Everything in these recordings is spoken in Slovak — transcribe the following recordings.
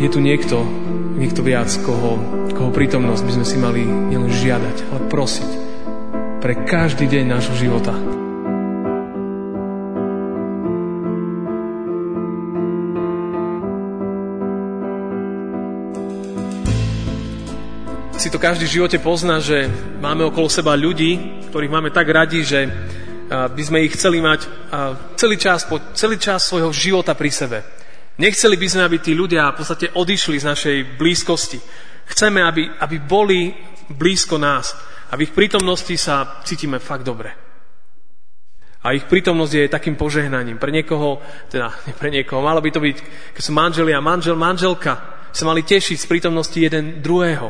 Je tu niekto, niekto viac, koho, koho prítomnosť by sme si mali nielen žiadať, ale prosiť pre každý deň nášho života. Si to každý v živote pozná, že máme okolo seba ľudí, ktorých máme tak radi, že by sme ich chceli mať celý čas, celý čas svojho života pri sebe. Nechceli by sme, aby tí ľudia v podstate odišli z našej blízkosti. Chceme, aby, aby boli blízko nás. A v ich prítomnosti sa cítime fakt dobre. A ich prítomnosť je takým požehnaním. Pre niekoho, teda nie pre niekoho, malo by to byť, keď sú manželia, manžel, manželka, sa mali tešiť z prítomnosti jeden druhého.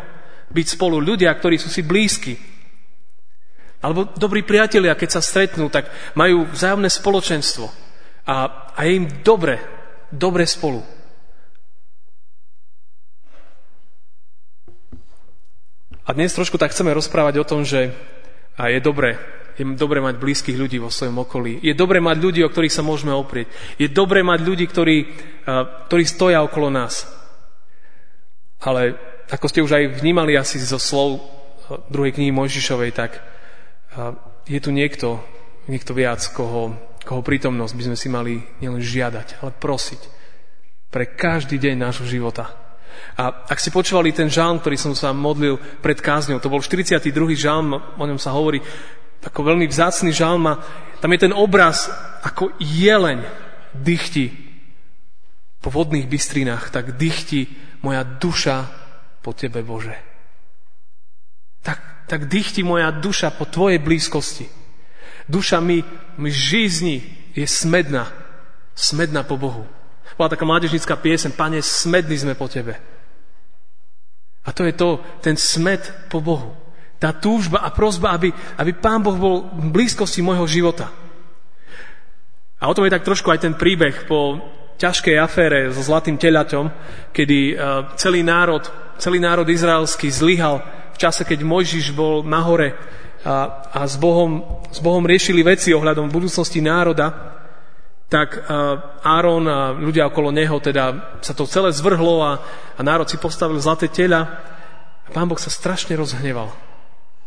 Byť spolu ľudia, ktorí sú si blízki. Alebo dobrí priatelia, keď sa stretnú, tak majú vzájomné spoločenstvo. A, a je im dobre dobre spolu. A dnes trošku tak chceme rozprávať o tom, že je dobre, je dobre mať blízkych ľudí vo svojom okolí. Je dobre mať ľudí, o ktorých sa môžeme oprieť. Je dobre mať ľudí, ktorí, ktorí stoja okolo nás. Ale ako ste už aj vnímali asi zo slov druhej knihy Mojžišovej, tak je tu niekto, niekto viac, koho, koho prítomnosť by sme si mali nielen žiadať, ale prosiť pre každý deň nášho života. A ak ste počúvali ten žalm, ktorý som sa modlil pred kázňou, to bol 42. žalm, o ňom sa hovorí, ako veľmi vzácný žalm a tam je ten obraz, ako jeleň dychti po vodných bystrinách, tak dychti moja duša po Tebe, Bože. Tak, tak dychti moja duša po Tvojej blízkosti. Duša mi, žízni, je smedná. Smedná po Bohu. Bola taká mládežnická piesen, Pane, smední sme po Tebe. A to je to, ten smed po Bohu. Tá túžba a prozba, aby, aby Pán Boh bol v blízkosti môjho života. A o tom je tak trošku aj ten príbeh po ťažkej afére so zlatým telaťom, kedy celý národ, celý národ izraelský zlyhal v čase, keď Mojžiš bol nahore a, a s, Bohom, s Bohom riešili veci ohľadom budúcnosti národa, tak Áron a ľudia okolo neho, teda sa to celé zvrhlo a, a národ si postavil zlaté tela a pán Boh sa strašne rozhneval.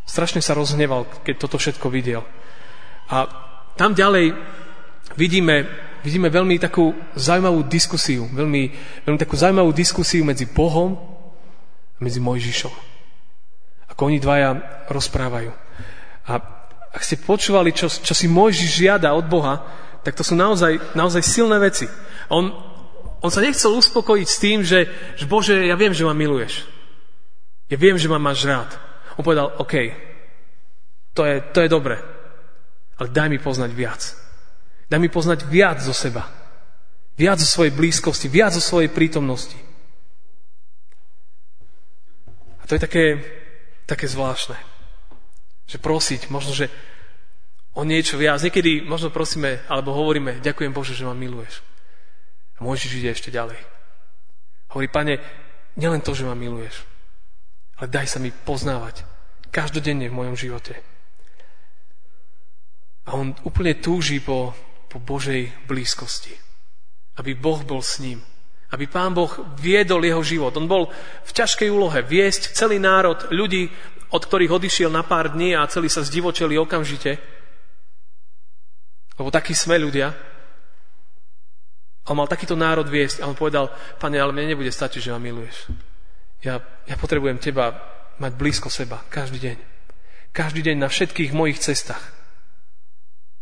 Strašne sa rozhneval, keď toto všetko videl. A tam ďalej vidíme, vidíme veľmi takú zaujímavú diskusiu, veľmi, veľmi takú zaujímavú diskusiu medzi Bohom a medzi Mojžišom. Ako oni dvaja rozprávajú. A ak ste počúvali, čo, čo si Mojžiš žiada od Boha, tak to sú naozaj, naozaj silné veci. On, on sa nechcel uspokojiť s tým, že, že Bože, ja viem, že ma miluješ. Ja viem, že ma máš rád. On povedal, OK, to je, to je dobre, ale daj mi poznať viac. Daj mi poznať viac zo seba. Viac zo svojej blízkosti, viac zo svojej prítomnosti. A to je také, také zvláštne. Že prosiť, možno, že o niečo viac. Niekedy možno prosíme, alebo hovoríme, ďakujem Bože, že ma miluješ. A môžeš žiť ešte ďalej. Hovorí, pane, nielen to, že ma miluješ, ale daj sa mi poznávať každodenne v mojom živote. A on úplne túži po, po Božej blízkosti. Aby Boh bol s ním. Aby Pán Boh viedol jeho život. On bol v ťažkej úlohe viesť celý národ ľudí od ktorých odišiel na pár dní a celí sa zdivočeli okamžite. Lebo takí sme ľudia. On mal takýto národ viesť a on povedal, pane, ale mne nebude stačiť, že ma miluješ. Ja, ja potrebujem teba mať blízko seba každý deň. Každý deň na všetkých mojich cestách.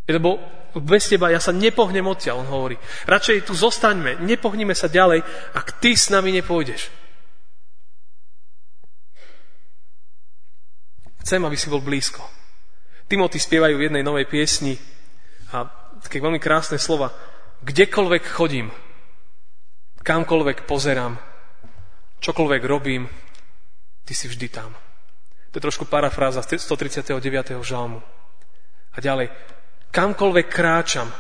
Lebo bez teba ja sa nepohnem odtiaľ, on hovorí. Radšej tu zostaňme, nepohnime sa ďalej, ak ty s nami nepôjdeš. Chcem, aby si bol blízko. Timothy spievajú v jednej novej piesni a také veľmi krásne slova. Kdekoľvek chodím, kamkoľvek pozerám, čokoľvek robím, ty si vždy tam. To je trošku parafráza z 139. žalmu. A ďalej, kamkoľvek kráčam,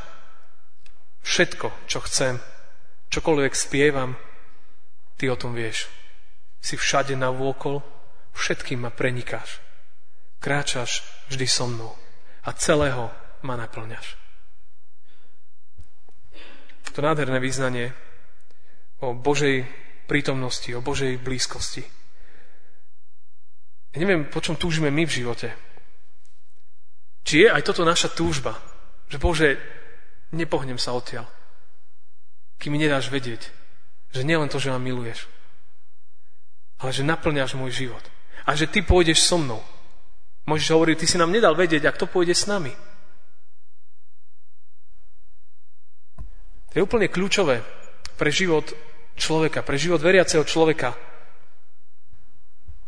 všetko, čo chcem, čokoľvek spievam, ty o tom vieš. Si všade na vôkol, všetkým ma prenikáš. Kráčaš vždy so mnou a celého ma naplňaš. To nádherné význanie o Božej prítomnosti, o Božej blízkosti. Ja neviem, po čom túžime my v živote. Či je aj toto naša túžba, že Bože, nepohnem sa odtiaľ, kým mi nedáš vedieť, že nielen to, že ma miluješ, ale že naplňaš môj život. A že ty pôjdeš so mnou. Môžeš hovoriť, ty si nám nedal vedieť, ak to pôjde s nami. To je úplne kľúčové pre život človeka, pre život veriaceho človeka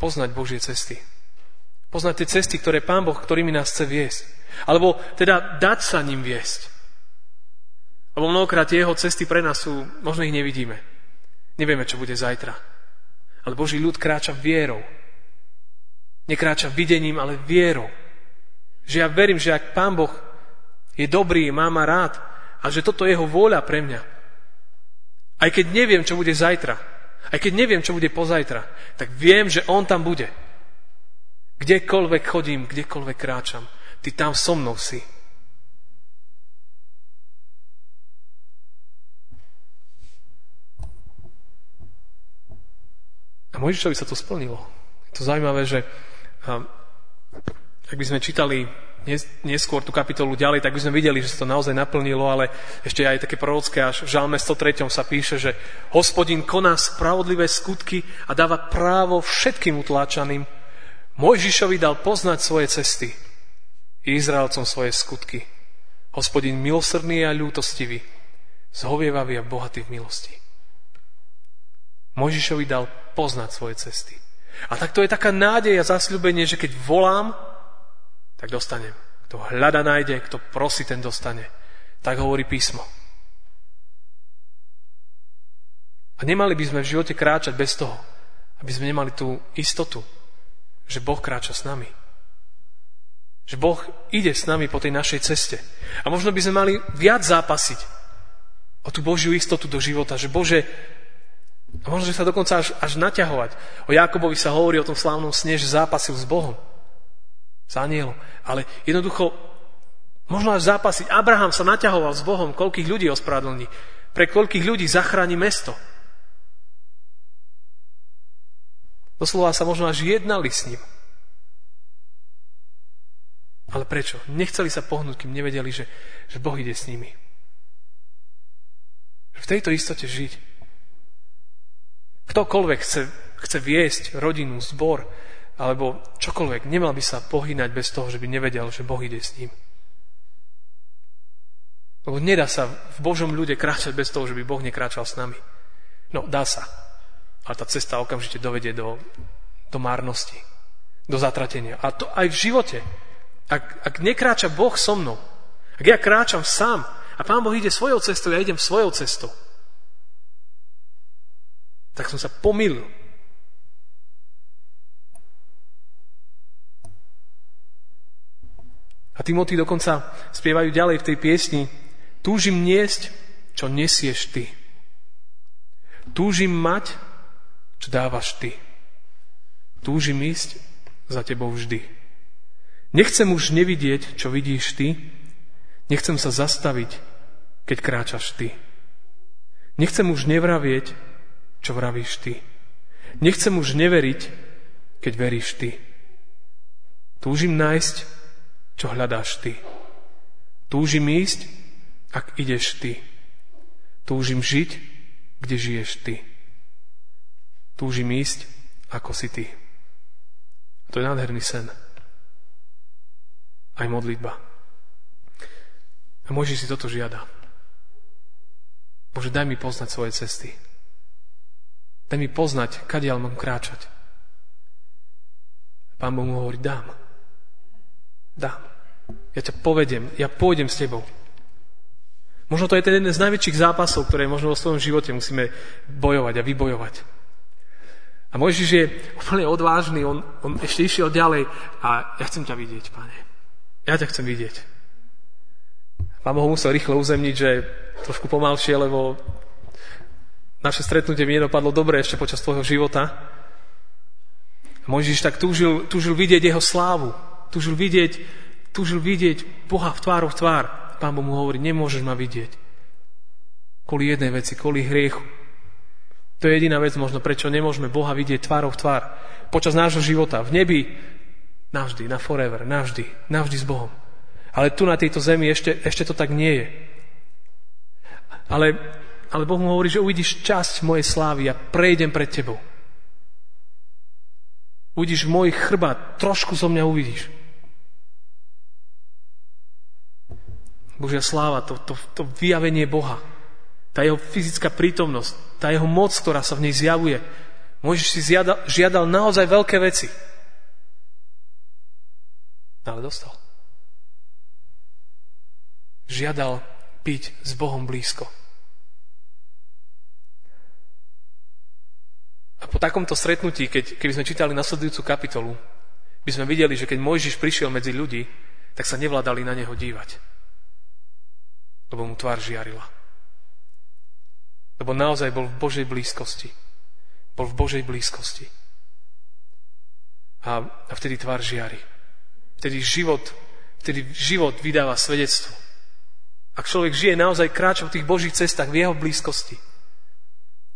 poznať Božie cesty. Poznať tie cesty, ktoré Pán Boh, ktorými nás chce viesť. Alebo teda dať sa ním viesť. Lebo mnohokrát jeho cesty pre nás sú, možno ich nevidíme. Nevieme, čo bude zajtra. Ale Boží ľud kráča vierou. Nekráča videním, ale vierou. Že ja verím, že ak Pán Boh je dobrý, má ma rád a že toto je jeho vôľa pre mňa, aj keď neviem, čo bude zajtra, aj keď neviem, čo bude pozajtra, tak viem, že On tam bude. Kdekoľvek chodím, kdekoľvek kráčam, Ty tam so mnou si. A Mojžišovi sa to splnilo. Je to zaujímavé, že ak by sme čítali neskôr tú kapitolu ďalej, tak by sme videli, že sa to naozaj naplnilo, ale ešte aj také prorocké, až v žalme 103. sa píše, že hospodin koná spravodlivé skutky a dáva právo všetkým utláčaným. Mojžišovi dal poznať svoje cesty, Izraelcom svoje skutky. Hospodin milosrdný a ľútostivý, zhovievavý a bohatý v milosti. Mojžišovi dal poznať svoje cesty. A tak to je taká nádej a zasľubenie, že keď volám, tak dostanem. Kto hľada, nájde, kto prosí, ten dostane. Tak hovorí písmo. A nemali by sme v živote kráčať bez toho, aby sme nemali tú istotu, že Boh kráča s nami. Že Boh ide s nami po tej našej ceste. A možno by sme mali viac zápasiť o tú Božiu istotu do života, že Bože, a možno, že sa dokonca až, až naťahovať. O Jakobovi sa hovorí o tom slávnom sne, že zápasil s Bohom s anielom. Ale jednoducho, možno až zápasiť. Abraham sa naťahoval s Bohom, koľkých ľudí ospravedlní. Pre koľkých ľudí zachráni mesto. Doslova sa možno až jednali s ním. Ale prečo? Nechceli sa pohnúť, kým nevedeli, že, že Boh ide s nimi. V tejto istote žiť. Ktokoľvek chce, chce viesť rodinu, zbor, alebo čokoľvek, nemal by sa pohynať bez toho, že by nevedel, že Boh ide s ním. Lebo nedá sa v Božom ľude kráčať bez toho, že by Boh nekráčal s nami. No, dá sa. Ale tá cesta okamžite dovedie do, do márnosti, do zatratenia. A to aj v živote. Ak, ak nekráča Boh so mnou, ak ja kráčam sám a Pán Boh ide svojou cestou, ja idem svojou cestou, tak som sa pomýlil. A Timothy dokonca spievajú ďalej v tej piesni Túžim niesť, čo nesieš ty. Túžim mať, čo dávaš ty. Túžim ísť za tebou vždy. Nechcem už nevidieť, čo vidíš ty. Nechcem sa zastaviť, keď kráčaš ty. Nechcem už nevravieť, čo vravíš ty. Nechcem už neveriť, keď veríš ty. Túžim nájsť, čo hľadáš ty. Túžim ísť, ak ideš ty. Túžim žiť, kde žiješ ty. Túžim ísť, ako si ty. To je nádherný sen. Aj modlitba. A Mojžiš si toto žiada. Bože, daj mi poznať svoje cesty. Daj mi poznať, kadiaľ mám kráčať. Pán Boh mu hovorí, dám. Dám. Ja ťa povedem, ja pôjdem s tebou. Možno to je ten jeden z najväčších zápasov, ktoré možno vo svojom živote musíme bojovať a vybojovať. A Mojžiš je úplne odvážny, on, on ešte išiel ďalej a ja chcem ťa vidieť, pane. Ja ťa chcem vidieť. Pán ho musel rýchlo uzemniť, že trošku pomalšie, lebo naše stretnutie mi nedopadlo dobre ešte počas tvojho života. A Mojžiš tak túžil, túžil vidieť jeho slávu. Túžil vidieť, túžil vidieť Boha v tváru v tvár. Pán Boh mu hovorí, nemôžeš ma vidieť. Kvôli jednej veci, kvôli hriechu. To je jediná vec možno, prečo nemôžeme Boha vidieť tvárov tvár. Počas nášho života, v nebi, navždy, na forever, navždy, navždy s Bohom. Ale tu na tejto zemi ešte, ešte to tak nie je. Ale, ale Boh mu hovorí, že uvidíš časť mojej slávy a prejdem pred tebou. Uvidíš môj chrbát, trošku zo mňa uvidíš. Božia sláva, to, to, to vyjavenie Boha, tá jeho fyzická prítomnosť, tá jeho moc, ktorá sa v nej zjavuje. Mojžiš si žiadal, žiadal naozaj veľké veci. Ale dostal. Žiadal byť s Bohom blízko. A po takomto stretnutí, keď, keby sme čítali nasledujúcu kapitolu, by sme videli, že keď Mojžiš prišiel medzi ľudí, tak sa nevládali na neho dívať. Lebo mu tvár žiarila. Lebo naozaj bol v Božej blízkosti. Bol v Božej blízkosti. A, a vtedy tvár žiari. Vtedy život, vtedy život vydáva svedectvo. Ak človek žije naozaj kráča v tých Božích cestách, v jeho blízkosti,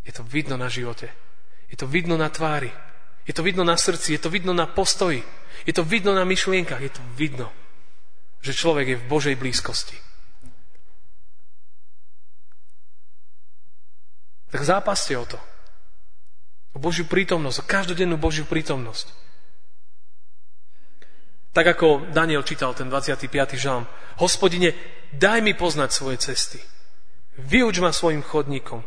je to vidno na živote. Je to vidno na tvári. Je to vidno na srdci. Je to vidno na postoji. Je to vidno na myšlienkach. Je to vidno, že človek je v Božej blízkosti. Tak zápaste o to. O Božiu prítomnosť, o každodennú Božiu prítomnosť. Tak ako Daniel čítal ten 25. žalm. Hospodine, daj mi poznať svoje cesty. Vyuč ma svojim chodníkom.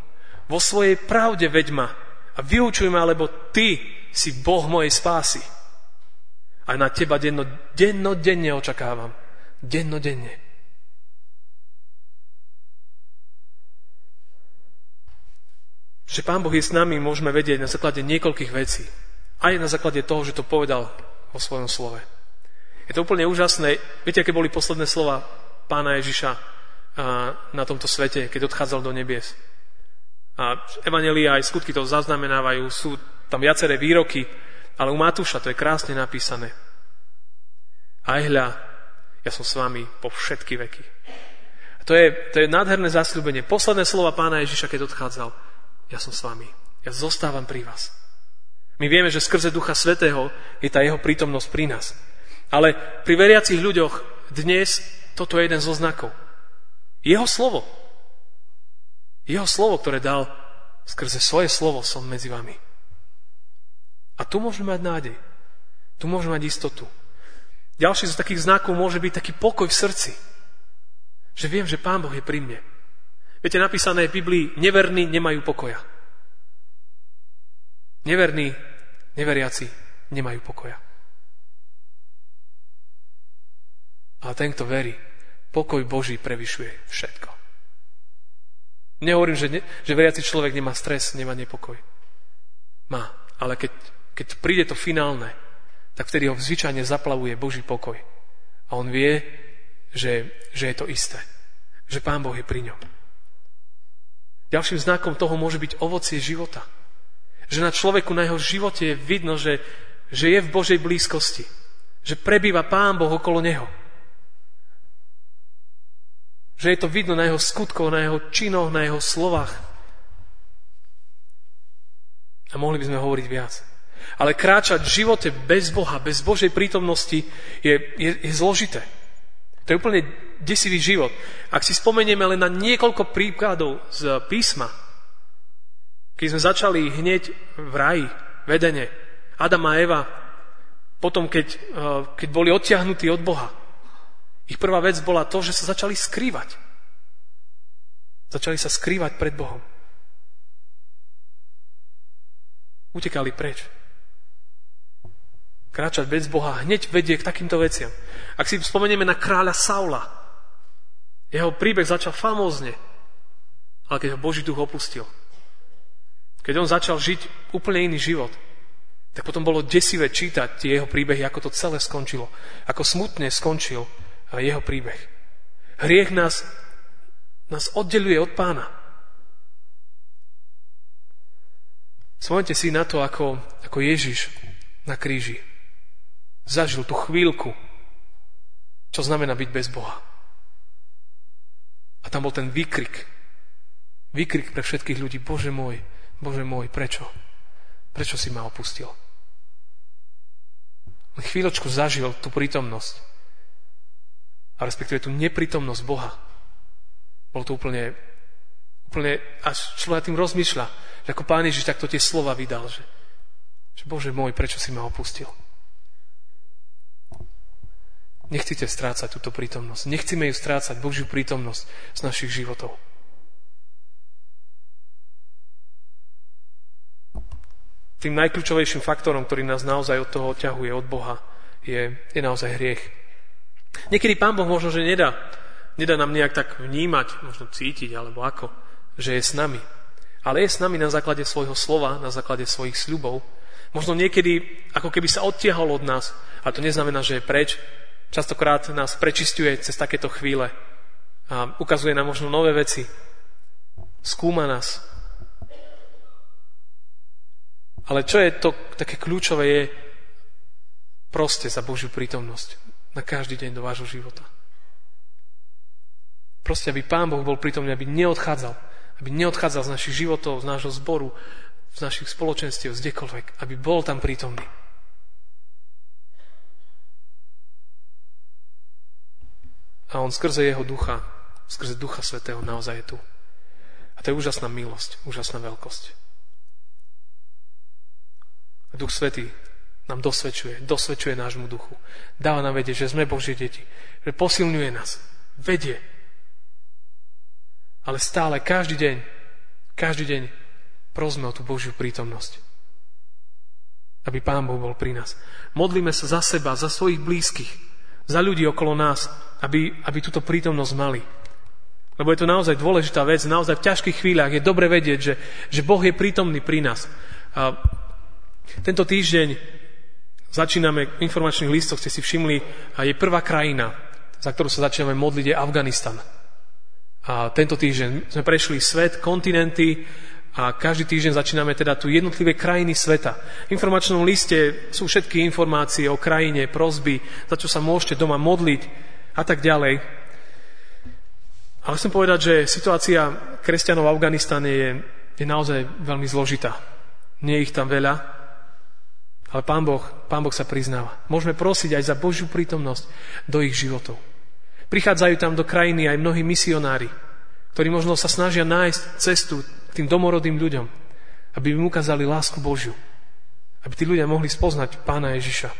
Vo svojej pravde veď ma. A vyučuj ma, lebo Ty si Boh mojej spásy. A na Teba denno, dennodenne očakávam. Dennodenne. Že Pán Boh je s nami, môžeme vedieť na základe niekoľkých vecí. Aj na základe toho, že to povedal vo svojom slove. Je to úplne úžasné. Viete, aké boli posledné slova pána Ježiša na tomto svete, keď odchádzal do nebies. A Evangelia aj skutky to zaznamenávajú, sú tam viaceré výroky, ale u Matúša to je krásne napísané. Aj hľa, ja som s vami po všetky veky. A to je, to je nádherné zasľúbenie. Posledné slova pána Ježiša, keď odchádzal ja som s vami. Ja zostávam pri vás. My vieme, že skrze Ducha Svetého je tá jeho prítomnosť pri nás. Ale pri veriacich ľuďoch dnes toto je jeden zo znakov. Jeho slovo. Jeho slovo, ktoré dal skrze svoje slovo som medzi vami. A tu môžeme mať nádej. Tu môžeme mať istotu. Ďalší z takých znakov môže byť taký pokoj v srdci. Že viem, že Pán Boh je pri mne. Viete, napísané v Biblii, neverní nemajú pokoja. Neverní, neveriaci nemajú pokoja. Ale ten, kto verí, pokoj Boží prevyšuje všetko. Nehovorím, že, ne, že veriaci človek nemá stres, nemá nepokoj. Má, ale keď, keď príde to finálne, tak vtedy ho zvyčajne zaplavuje Boží pokoj. A on vie, že, že je to isté. Že Pán Boh je pri ňom. Ďalším znakom toho môže byť ovocie života. Že na človeku, na jeho živote je vidno, že, že je v Božej blízkosti. Že prebýva Pán Boh okolo neho. Že je to vidno na jeho skutkoch, na jeho činoch, na jeho slovách. A mohli by sme hovoriť viac. Ale kráčať v živote bez Boha, bez Božej prítomnosti je, je, je zložité. To je úplne desivý život. Ak si spomenieme len na niekoľko príkladov z písma, keď sme začali hneď v raji, vedene, Adam a Eva, potom keď, eh, keď boli odtiahnutí od Boha, ich prvá vec bola to, že sa začali skrývať. Začali sa skrývať pred Bohom. Utekali preč. Kráčať bez Boha hneď vedie k takýmto veciam. Ak si spomenieme na kráľa Saula, jeho príbeh začal famózne, ale keď ho Boží duch opustil, keď on začal žiť úplne iný život, tak potom bolo desivé čítať tie jeho príbehy, ako to celé skončilo. Ako smutne skončil jeho príbeh. Hriech nás, nás oddeluje od pána. Spomeňte si na to, ako, ako Ježiš na kríži zažil tú chvíľku, čo znamená byť bez Boha. A tam bol ten výkrik. Výkrik pre všetkých ľudí. Bože môj, Bože môj, prečo? Prečo si ma opustil? Len chvíľočku zažil tú prítomnosť. A respektíve tú neprítomnosť Boha. Bol to úplne, úplne až človek tým rozmýšľa, že ako Pán Ježiš takto tie slova vydal, že, že Bože môj, prečo si ma opustil? Nechcite strácať túto prítomnosť. Nechcíme ju strácať, Božiu prítomnosť z našich životov. Tým najkľúčovejším faktorom, ktorý nás naozaj od toho odťahuje od Boha, je, je naozaj hriech. Niekedy Pán Boh možno, že nedá, nedá nám nejak tak vnímať, možno cítiť, alebo ako, že je s nami. Ale je s nami na základe svojho slova, na základe svojich sľubov. Možno niekedy, ako keby sa odtiahol od nás. A to neznamená, že je preč, Častokrát nás prečistuje cez takéto chvíle a ukazuje nám možno nové veci. Skúma nás. Ale čo je to také kľúčové, je proste za Božiu prítomnosť na každý deň do vášho života. Proste, aby Pán Boh bol prítomný, aby neodchádzal. Aby neodchádzal z našich životov, z nášho zboru, z našich spoločenstiev, z kdekoľvek. Aby bol tam prítomný. A on skrze jeho ducha, skrze ducha svetého naozaj je tu. A to je úžasná milosť, úžasná veľkosť. A duch svetý nám dosvedčuje, dosvedčuje nášmu duchu. Dáva nám vedieť, že sme Božie deti, že posilňuje nás, vedie. Ale stále, každý deň, každý deň prosme o tú Božiu prítomnosť. Aby Pán Boh bol pri nás. Modlíme sa za seba, za svojich blízkych, za ľudí okolo nás, aby, aby túto prítomnosť mali. Lebo je to naozaj dôležitá vec, naozaj v ťažkých chvíľach je dobre vedieť, že, že Boh je prítomný pri nás. A tento týždeň začíname v informačných listoch, ste si všimli, a je prvá krajina, za ktorú sa začíname modliť, je Afganistan. A tento týždeň sme prešli svet, kontinenty, a každý týždeň začíname teda tu jednotlivé krajiny sveta. V informačnom liste sú všetky informácie o krajine, prozby, za čo sa môžete doma modliť a tak ďalej. Ale chcem povedať, že situácia kresťanov v Afganistane je, je naozaj veľmi zložitá. Nie je ich tam veľa, ale Pán boh, Pán boh sa priznáva. Môžeme prosiť aj za Božiu prítomnosť do ich životov. Prichádzajú tam do krajiny aj mnohí misionári, ktorí možno sa snažia nájsť cestu tým domorodým ľuďom, aby im ukázali lásku Božiu. Aby tí ľudia mohli spoznať Pána Ježiša.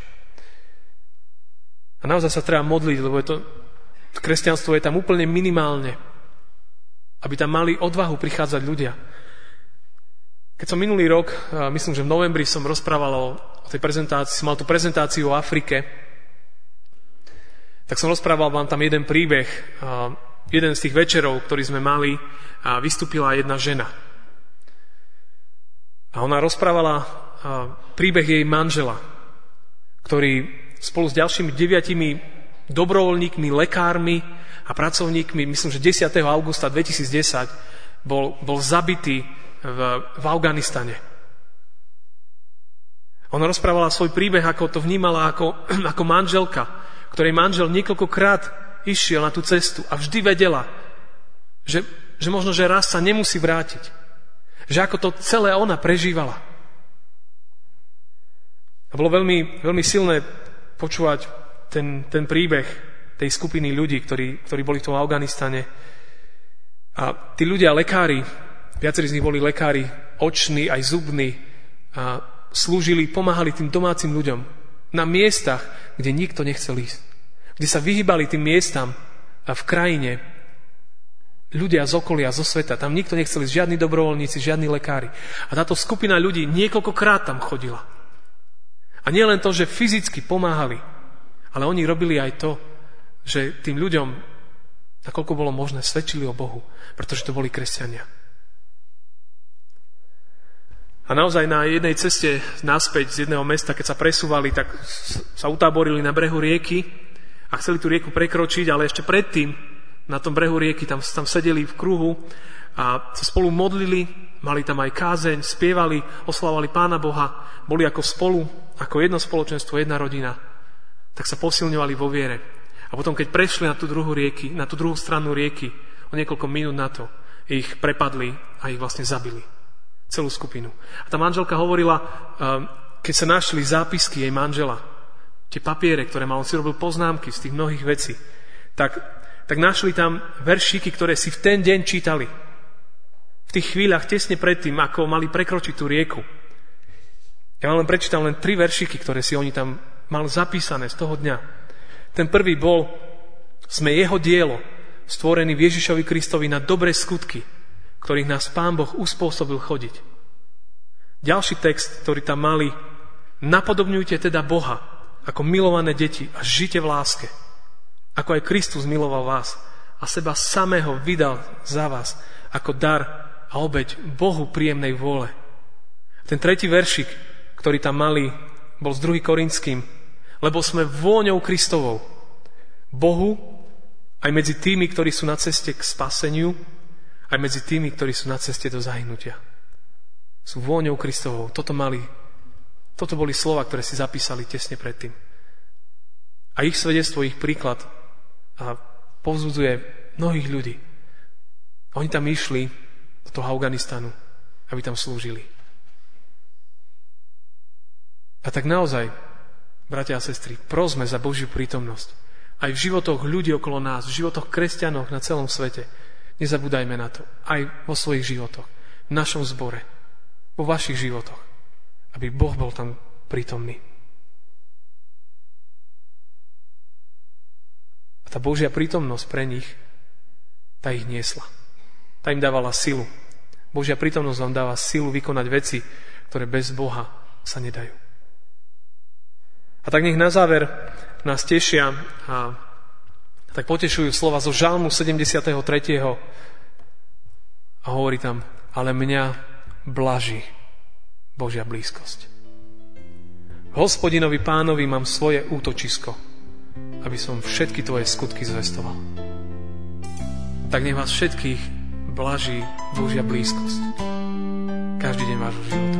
A naozaj sa treba modliť, lebo je to, kresťanstvo je tam úplne minimálne. Aby tam mali odvahu prichádzať ľudia. Keď som minulý rok, myslím, že v novembri som rozprával o, o tej prezentácii, som mal tú prezentáciu o Afrike, tak som rozprával vám tam jeden príbeh. Jeden z tých večerov, ktorý sme mali, vystúpila jedna žena. A ona rozprávala príbeh jej manžela, ktorý spolu s ďalšími deviatimi dobrovoľníkmi, lekármi a pracovníkmi, myslím, že 10. augusta 2010 bol, bol zabitý v, v Afganistane. Ona rozprávala svoj príbeh, ako to vnímala ako, ako manželka, ktorej manžel niekoľkokrát išiel na tú cestu a vždy vedela, že, že možno, že raz sa nemusí vrátiť. Že ako to celé ona prežívala. A bolo veľmi, veľmi silné počúvať ten, ten príbeh tej skupiny ľudí, ktorí, ktorí boli v tom Afganistane. A tí ľudia, lekári, viacerí z nich boli lekári, oční aj zubní, slúžili, pomáhali tým domácim ľuďom na miestach, kde nikto nechcel ísť. Kde sa vyhýbali tým miestam a v krajine, ľudia z okolia, zo sveta. Tam nikto nechcel ísť, žiadni dobrovoľníci, žiadni lekári. A táto skupina ľudí niekoľkokrát tam chodila. A nie len to, že fyzicky pomáhali, ale oni robili aj to, že tým ľuďom, nakoľko bolo možné, svedčili o Bohu, pretože to boli kresťania. A naozaj na jednej ceste naspäť z jedného mesta, keď sa presúvali, tak sa utáborili na brehu rieky a chceli tú rieku prekročiť, ale ešte predtým na tom brehu rieky tam, tam sedeli v kruhu a sa spolu modlili, mali tam aj kázeň, spievali, oslávali Pána Boha, boli ako spolu, ako jedno spoločenstvo, jedna rodina. Tak sa posilňovali vo viere. A potom, keď prešli na tú, druhú rieky, na tú druhú stranu rieky, o niekoľko minút na to, ich prepadli a ich vlastne zabili celú skupinu. A tá manželka hovorila, ehm, keď sa našli zápisky jej manžela, tie papiere, ktoré mal, on si robil poznámky z tých mnohých vecí, tak, tak našli tam veršíky, ktoré si v ten deň čítali. V tých chvíľach tesne predtým, ako mali prekročiť tú rieku. Ja vám len prečítam len tri veršíky, ktoré si oni tam mal zapísané z toho dňa. Ten prvý bol, sme jeho dielo, stvorený v Ježišovi Kristovi na dobré skutky, ktorých nás Pán Boh uspôsobil chodiť. Ďalší text, ktorý tam mali, napodobňujte teda Boha ako milované deti a žite v láske, ako aj Kristus miloval vás a seba samého vydal za vás ako dar a obeď Bohu príjemnej vôle. Ten tretí veršik, ktorý tam mali, bol z 2. Korinským, lebo sme vôňou Kristovou. Bohu aj medzi tými, ktorí sú na ceste k spaseniu, aj medzi tými, ktorí sú na ceste do zahynutia. Sú vôňou Kristovou. Toto mali, toto boli slova, ktoré si zapísali tesne predtým. A ich svedectvo, ich príklad a povzbudzuje mnohých ľudí. Oni tam išli do toho Afganistanu, aby tam slúžili. A tak naozaj, bratia a sestry, prosme za Božiu prítomnosť. Aj v životoch ľudí okolo nás, v životoch kresťanov na celom svete. Nezabúdajme na to. Aj vo svojich životoch. V našom zbore. Vo vašich životoch. Aby Boh bol tam prítomný. A tá Božia prítomnosť pre nich, tá ich niesla. Tá im dávala silu. Božia prítomnosť vám dáva silu vykonať veci, ktoré bez Boha sa nedajú. A tak nech na záver nás tešia a tak potešujú slova zo Žalmu 73. A hovorí tam, ale mňa blaží Božia blízkosť. Hospodinovi pánovi mám svoje útočisko, aby som všetky tvoje skutky zvestoval. Tak nech vás všetkých blaží Božia blízkosť. Každý deň vášho života.